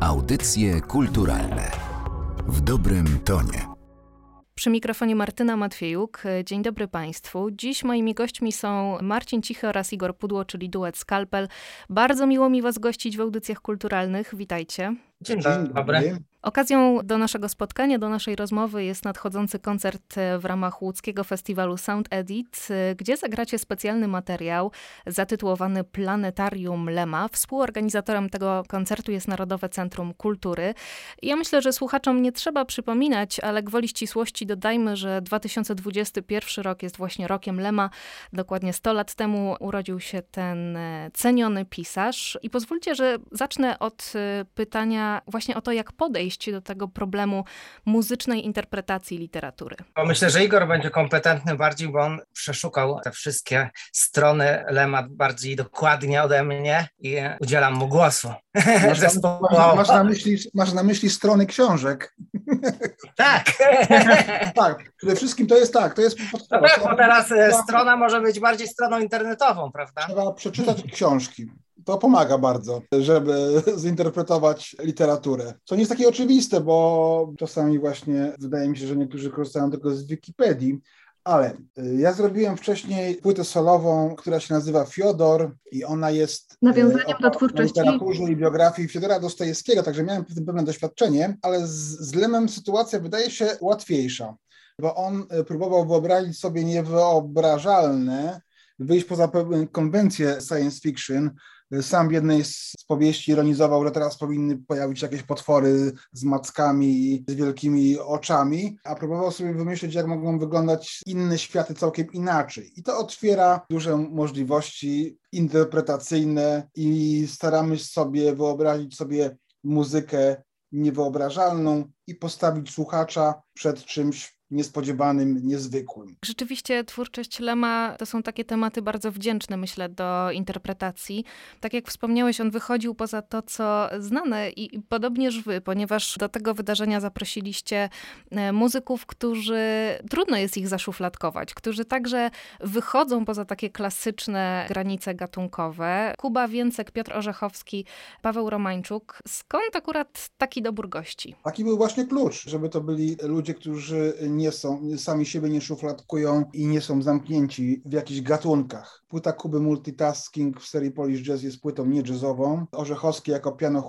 Audycje kulturalne w dobrym tonie. Przy mikrofonie Martyna Matwiejuk. Dzień dobry Państwu. Dziś moimi gośćmi są Marcin Cichy oraz Igor Pudło, czyli duet Skalpel. Bardzo miło mi Was gościć w audycjach kulturalnych. Witajcie. Dzień dobry. Okazją do naszego spotkania, do naszej rozmowy jest nadchodzący koncert w ramach łódzkiego festiwalu Sound Edit, gdzie zagracie specjalny materiał zatytułowany Planetarium Lema. Współorganizatorem tego koncertu jest Narodowe Centrum Kultury. Ja myślę, że słuchaczom nie trzeba przypominać, ale gwoli ścisłości dodajmy, że 2021 rok jest właśnie rokiem Lema. Dokładnie 100 lat temu urodził się ten e, ceniony pisarz. I pozwólcie, że zacznę od e, pytania właśnie o to, jak podejść podejść do tego problemu muzycznej interpretacji literatury? Bo myślę, że Igor będzie kompetentny bardziej, bo on przeszukał te wszystkie strony Lema bardziej dokładnie ode mnie i udzielam mu głosu. Masz, masz, masz, na, myśli, masz na myśli strony książek. Tak. tak, przede wszystkim to jest tak, to jest podstawa. No tak, bo teraz e, strona może być bardziej stroną internetową, prawda? Trzeba przeczytać książki to pomaga bardzo, żeby zinterpretować literaturę. Co nie jest takie oczywiste, bo czasami właśnie wydaje mi się, że niektórzy korzystają tylko z Wikipedii, ale y, ja zrobiłem wcześniej płytę solową, która się nazywa Fiodor i ona jest y, nawiązaniem do twórczości literaturze i biografii Fiodora Dostojewskiego, także miałem w tym pewne doświadczenie, ale z, z Lemem sytuacja wydaje się łatwiejsza, bo on y, próbował wyobrazić sobie niewyobrażalne, wyjść poza pewne konwencje science fiction, sam w jednej z powieści ironizował, że teraz powinny pojawić się jakieś potwory z mackami i z wielkimi oczami, a próbował sobie wymyślić, jak mogą wyglądać inne światy całkiem inaczej. I to otwiera duże możliwości interpretacyjne i staramy sobie wyobrazić sobie muzykę niewyobrażalną i postawić słuchacza przed czymś niespodziewanym, niezwykłym. Rzeczywiście twórczość Lema to są takie tematy bardzo wdzięczne, myślę, do interpretacji. Tak jak wspomniałeś, on wychodził poza to, co znane i podobnież wy, ponieważ do tego wydarzenia zaprosiliście e, muzyków, którzy trudno jest ich zaszufladkować, którzy także wychodzą poza takie klasyczne granice gatunkowe. Kuba Więcek, Piotr Orzechowski, Paweł Romańczuk. Skąd akurat taki dobór gości? Taki był właśnie klucz, żeby to byli ludzie, którzy nie są, sami siebie nie szufladkują i nie są zamknięci w jakichś gatunkach. Płyta Kuby Multitasking w serii Polish Jazz jest płytą nie jazzową. Orzechowski jako piano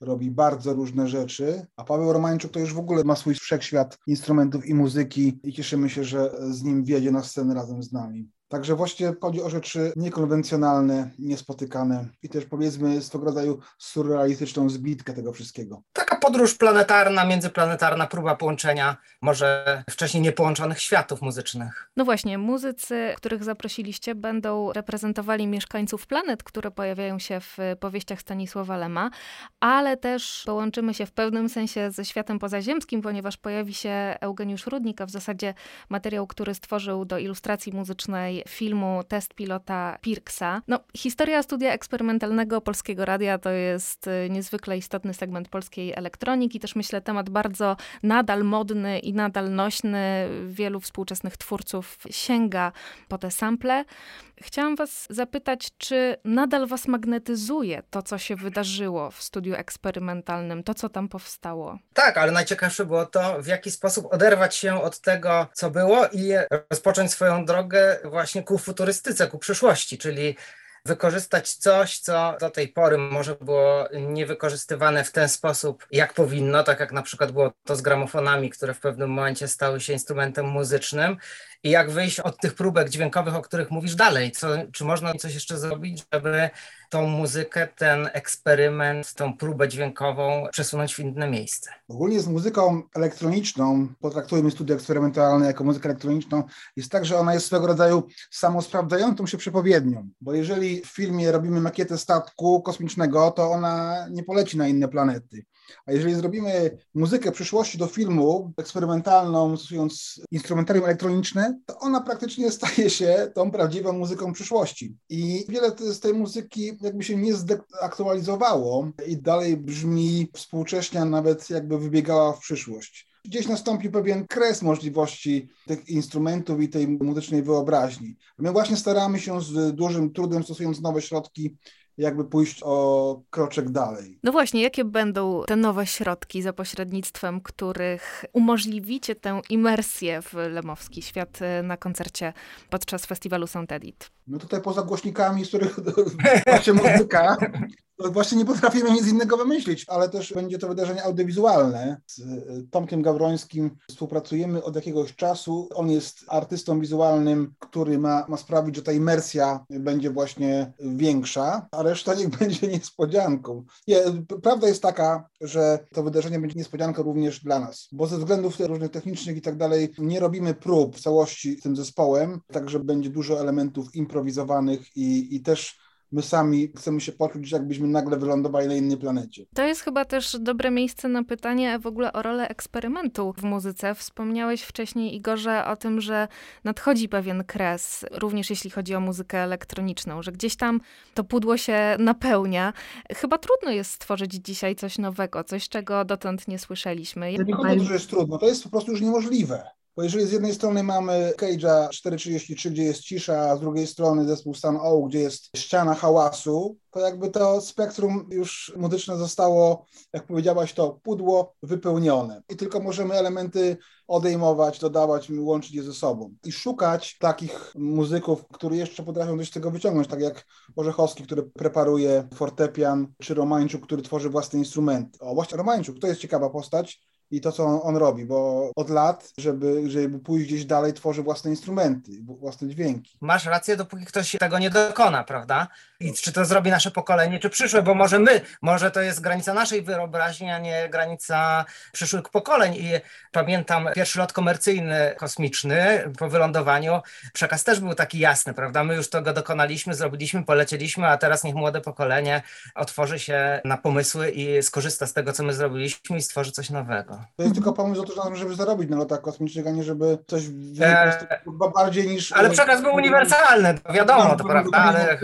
robi bardzo różne rzeczy, a Paweł Romańczuk to już w ogóle ma swój wszechświat instrumentów i muzyki i cieszymy się, że z nim wjedzie na scenę razem z nami. Także właśnie chodzi o rzeczy niekonwencjonalne, niespotykane i też powiedzmy swego rodzaju surrealistyczną zbitkę tego wszystkiego. Taka podróż planetarna, międzyplanetarna, próba połączenia może wcześniej niepołączonych światów muzycznych. No właśnie, muzycy, których zaprosiliście, będą reprezentowali mieszkańców planet, które pojawiają się w powieściach Stanisława Lema, ale też połączymy się w pewnym sensie ze światem pozaziemskim, ponieważ pojawi się Eugeniusz Rudnik, a w zasadzie materiał, który stworzył do ilustracji muzycznej filmu Test pilota Pirksa. No, historia studia eksperymentalnego Polskiego Radia to jest y, niezwykle istotny segment polskiej elektroniki, też myślę temat bardzo nadal modny i nadal nośny. Wielu współczesnych twórców sięga po te sample. Chciałam was zapytać, czy nadal was magnetyzuje to, co się wydarzyło w studiu eksperymentalnym, to, co tam powstało? Tak, ale najciekawsze było to, w jaki sposób oderwać się od tego, co było i rozpocząć swoją drogę właśnie ku futurystyce, ku przyszłości, czyli wykorzystać coś, co do tej pory może było niewykorzystywane w ten sposób, jak powinno, tak jak na przykład było to z gramofonami, które w pewnym momencie stały się instrumentem muzycznym i jak wyjść od tych próbek dźwiękowych, o których mówisz dalej? Co, czy można coś jeszcze zrobić, żeby tą muzykę, ten eksperyment, tą próbę dźwiękową przesunąć w inne miejsce? Ogólnie z muzyką elektroniczną, potraktujmy studia eksperymentalne jako muzykę elektroniczną, jest tak, że ona jest swego rodzaju samosprawdzającą się przepowiednią, bo jeżeli w filmie robimy makietę statku kosmicznego, to ona nie poleci na inne planety. A jeżeli zrobimy muzykę przyszłości do filmu eksperymentalną, stosując instrumentarium elektroniczne, to ona praktycznie staje się tą prawdziwą muzyką przyszłości. I wiele z tej muzyki jakby się nie zdektualizowało i dalej brzmi współcześnie, nawet jakby wybiegała w przyszłość gdzieś nastąpi pewien kres możliwości tych instrumentów i tej muzycznej wyobraźni. My właśnie staramy się z dużym trudem, stosując nowe środki, jakby pójść o kroczek dalej. No właśnie, jakie będą te nowe środki za pośrednictwem których umożliwicie tę imersję w lemowski świat e, na koncercie podczas festiwalu Sound Edit? No tutaj poza głośnikami, z których właśnie muzyka, właśnie nie potrafimy nic innego wymyślić, ale też będzie to wydarzenie audiowizualne. Z e, Tomkiem Gawrońskim współpracujemy od jakiegoś czasu. On jest artystą wizualnym, który ma, ma sprawić, że ta imersja będzie właśnie większa, a reszta niech będzie niespodzianką. Nie, prawda jest taka, że to wydarzenie będzie niespodzianką również dla nas, bo ze względów różnych technicznych i tak dalej nie robimy prób w całości z tym zespołem, także będzie dużo elementów improwizowanych i, i też my sami chcemy się poczuć, jakbyśmy nagle wylądowali na innej planecie. To jest chyba też dobre miejsce na pytanie w ogóle o rolę eksperymentu w muzyce. Wspomniałeś wcześniej, Igorze, o tym, że nadchodzi pewien kres, również jeśli chodzi o muzykę elektroniczną, że gdzieś tam to pudło się napełnia. Chyba trudno jest stworzyć dzisiaj coś nowego, coś, czego dotąd nie słyszeliśmy. Ja nie chodzi, że jest trudno, to jest po prostu już niemożliwe. Bo jeżeli z jednej strony mamy Cage'a 433, gdzie jest cisza, a z drugiej strony zespół Stan O, gdzie jest ściana hałasu, to jakby to spektrum już muzyczne zostało, jak powiedziałaś, to pudło wypełnione. I tylko możemy elementy odejmować, dodawać, łączyć je ze sobą. I szukać takich muzyków, którzy jeszcze potrafią coś z tego wyciągnąć, tak jak Orzechowski, który preparuje fortepian, czy Romańczuk, który tworzy własne instrumenty. O, właśnie Romańczuk, to jest ciekawa postać, i to, co on, on, robi, bo od lat, żeby, żeby pójść gdzieś dalej, tworzy własne instrumenty, własne dźwięki. Masz rację, dopóki ktoś tego nie dokona, prawda? I czy to zrobi nasze pokolenie, czy przyszłe, bo może my, może to jest granica naszej wyobraźni, a nie granica przyszłych pokoleń. I pamiętam pierwszy lot komercyjny, kosmiczny po wylądowaniu, przekaz też był taki jasny, prawda? My już tego dokonaliśmy, zrobiliśmy, polecieliśmy, a teraz niech młode pokolenie otworzy się na pomysły i skorzysta z tego, co my zrobiliśmy i stworzy coś nowego. To jest tylko pomysł o to, żeby zarobić na lotach kosmicznych, a nie żeby coś eee, bardziej niż... Ale przekaz był uniwersalny, to wiadomo, no, to prawda, ale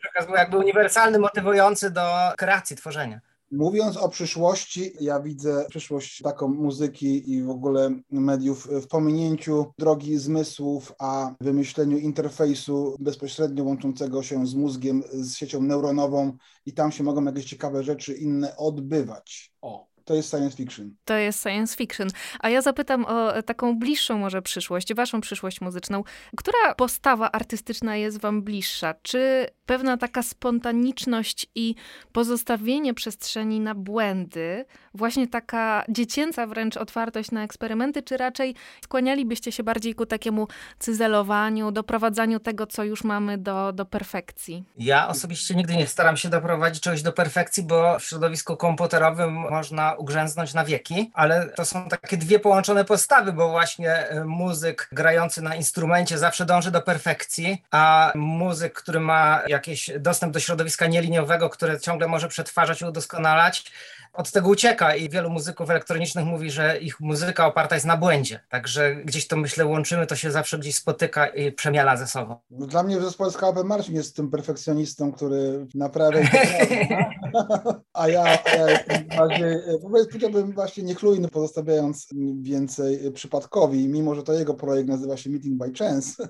przekaz był jakby uniwersalny, motywujący do kreacji, tworzenia. Mówiąc o przyszłości, ja widzę przyszłość taką muzyki i w ogóle mediów w pominięciu drogi zmysłów, a wymyśleniu interfejsu bezpośrednio łączącego się z mózgiem, z siecią neuronową i tam się mogą jakieś ciekawe rzeczy inne odbywać. O, to jest science fiction. To jest science fiction. A ja zapytam o taką bliższą może przyszłość, waszą przyszłość muzyczną. Która postawa artystyczna jest wam bliższa? Czy pewna taka spontaniczność i pozostawienie przestrzeni na błędy, właśnie taka dziecięca wręcz otwartość na eksperymenty, czy raczej skłanialibyście się bardziej ku takiemu cyzelowaniu, doprowadzaniu tego, co już mamy do, do perfekcji? Ja osobiście nigdy nie staram się doprowadzić czegoś do perfekcji, bo w środowisku komputerowym można ugrzęznąć na wieki, ale to są takie dwie połączone postawy, bo właśnie e, muzyk grający na instrumencie zawsze dąży do perfekcji, a muzyk, który ma jakiś dostęp do środowiska nieliniowego, które ciągle może przetwarzać i udoskonalać, od tego ucieka i wielu muzyków elektronicznych mówi, że ich muzyka oparta jest na błędzie. Także gdzieś to myślę łączymy, to się zawsze gdzieś spotyka i przemiela ze sobą. No, dla mnie w zespole Skałapę Marcin jest tym perfekcjonistą, który naprawia a ja, a ja jestem bardziej, powiedziałbym właśnie niechlujny, pozostawiając więcej przypadkowi, mimo że to jego projekt nazywa się Meeting by Chance,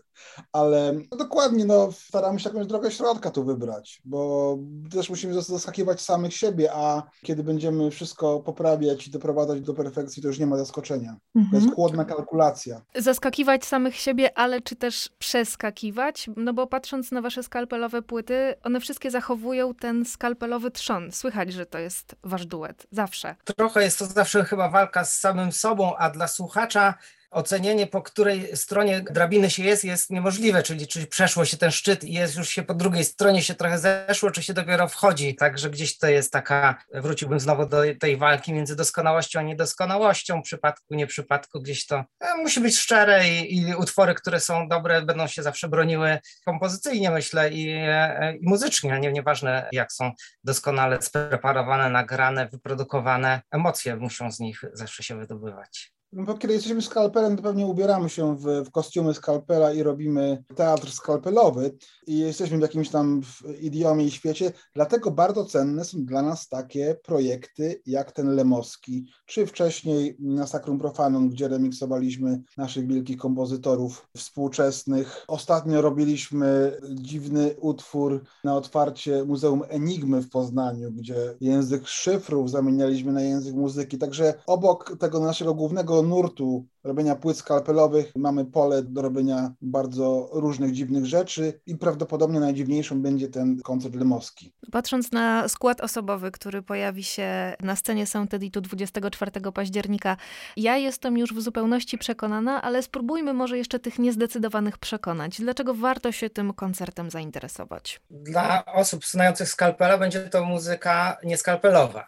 ale no dokładnie, no staramy się jakąś drogę środka tu wybrać, bo też musimy zaskakiwać samych siebie, a kiedy będziemy będziemy wszystko poprawiać i doprowadzać do perfekcji, to już nie ma zaskoczenia. Mhm. To jest mhm. chłodna kalkulacja. Zaskakiwać samych siebie, ale czy też przeskakiwać? No bo patrząc na wasze skalpelowe płyty, one wszystkie zachowują ten skalpelowy trzon. Słychać, że to jest wasz duet. Zawsze. Trochę jest to zawsze chyba walka z samym sobą, a dla słuchacza ocenienie, po której stronie drabiny się jest, jest niemożliwe, czyli czy przeszło się ten szczyt i jest już się po drugiej stronie się trochę zeszło, czy się dopiero wchodzi. Także gdzieś to jest taka, wróciłbym znowu do tej walki między doskonałością a niedoskonałością, przypadku, nie przypadku, gdzieś to e, musi być szczere i, i, utwory, które są dobre, będą się zawsze broniły kompozycyjnie, myślę, i, e, i muzycznie, nie, nieważne jak są doskonale spreparowane, nagrane, wyprodukowane, emocje muszą z nich zawsze się wydobywać. No bo kiedy jesteśmy skalpelem, to pewnie ubieramy się w, w kostiumy skalpela i robimy teatr skalpelowy i jesteśmy w jakimś tam idiomie i świecie. Dlatego bardzo cenne są dla nas takie projekty jak ten Lemowski, czy wcześniej na Sacrum Profanum, gdzie remiksowaliśmy naszych wielkich kompozytorów współczesnych. Ostatnio robiliśmy dziwny utwór na otwarcie Muzeum Enigmy w Poznaniu, gdzie język szyfrów zamienialiśmy na język muzyki. Także obok tego naszego głównego nurtu robienia płyt skalpelowych mamy pole do robienia bardzo różnych dziwnych rzeczy i prawdopodobnie najdziwniejszą będzie ten koncert lemowski. Patrząc na skład osobowy, który pojawi się na scenie Sound Editu 24 października, ja jestem już w zupełności przekonana, ale spróbujmy może jeszcze tych niezdecydowanych przekonać. Dlaczego warto się tym koncertem zainteresować? Dla osób znających skalpela będzie to muzyka nieskalpelowa.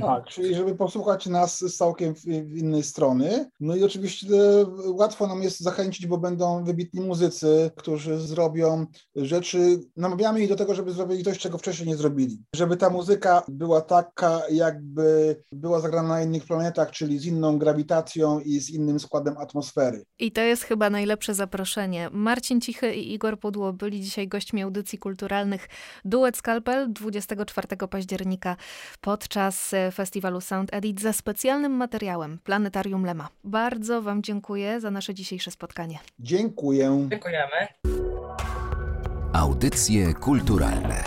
Tak, czyli żeby posłuchać nas z całkiem w, innej strony. No i oczywiście e, łatwo nam jest zachęcić, bo będą wybitni muzycy, którzy zrobią rzeczy. Namawiamy ich do tego, żeby zrobili coś, czego wcześniej nie zrobili. Żeby ta muzyka była taka, jakby była zagrana na innych planetach, czyli z inną grawitacją i z innym składem atmosfery. I to jest chyba najlepsze zaproszenie. Marcin Cichy i Igor Pudło byli dzisiaj gośćmi audycji kulturalnych Duet Skalpel 24 października podczas podczas e, festiwalu Sound Edit ze specjalnym materiałem Planetarium Lema. Bardzo Wam dziękuję za nasze dzisiejsze spotkanie. Dziękuję. Dziękujemy. Audycje kulturalne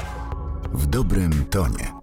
w dobrym tonie.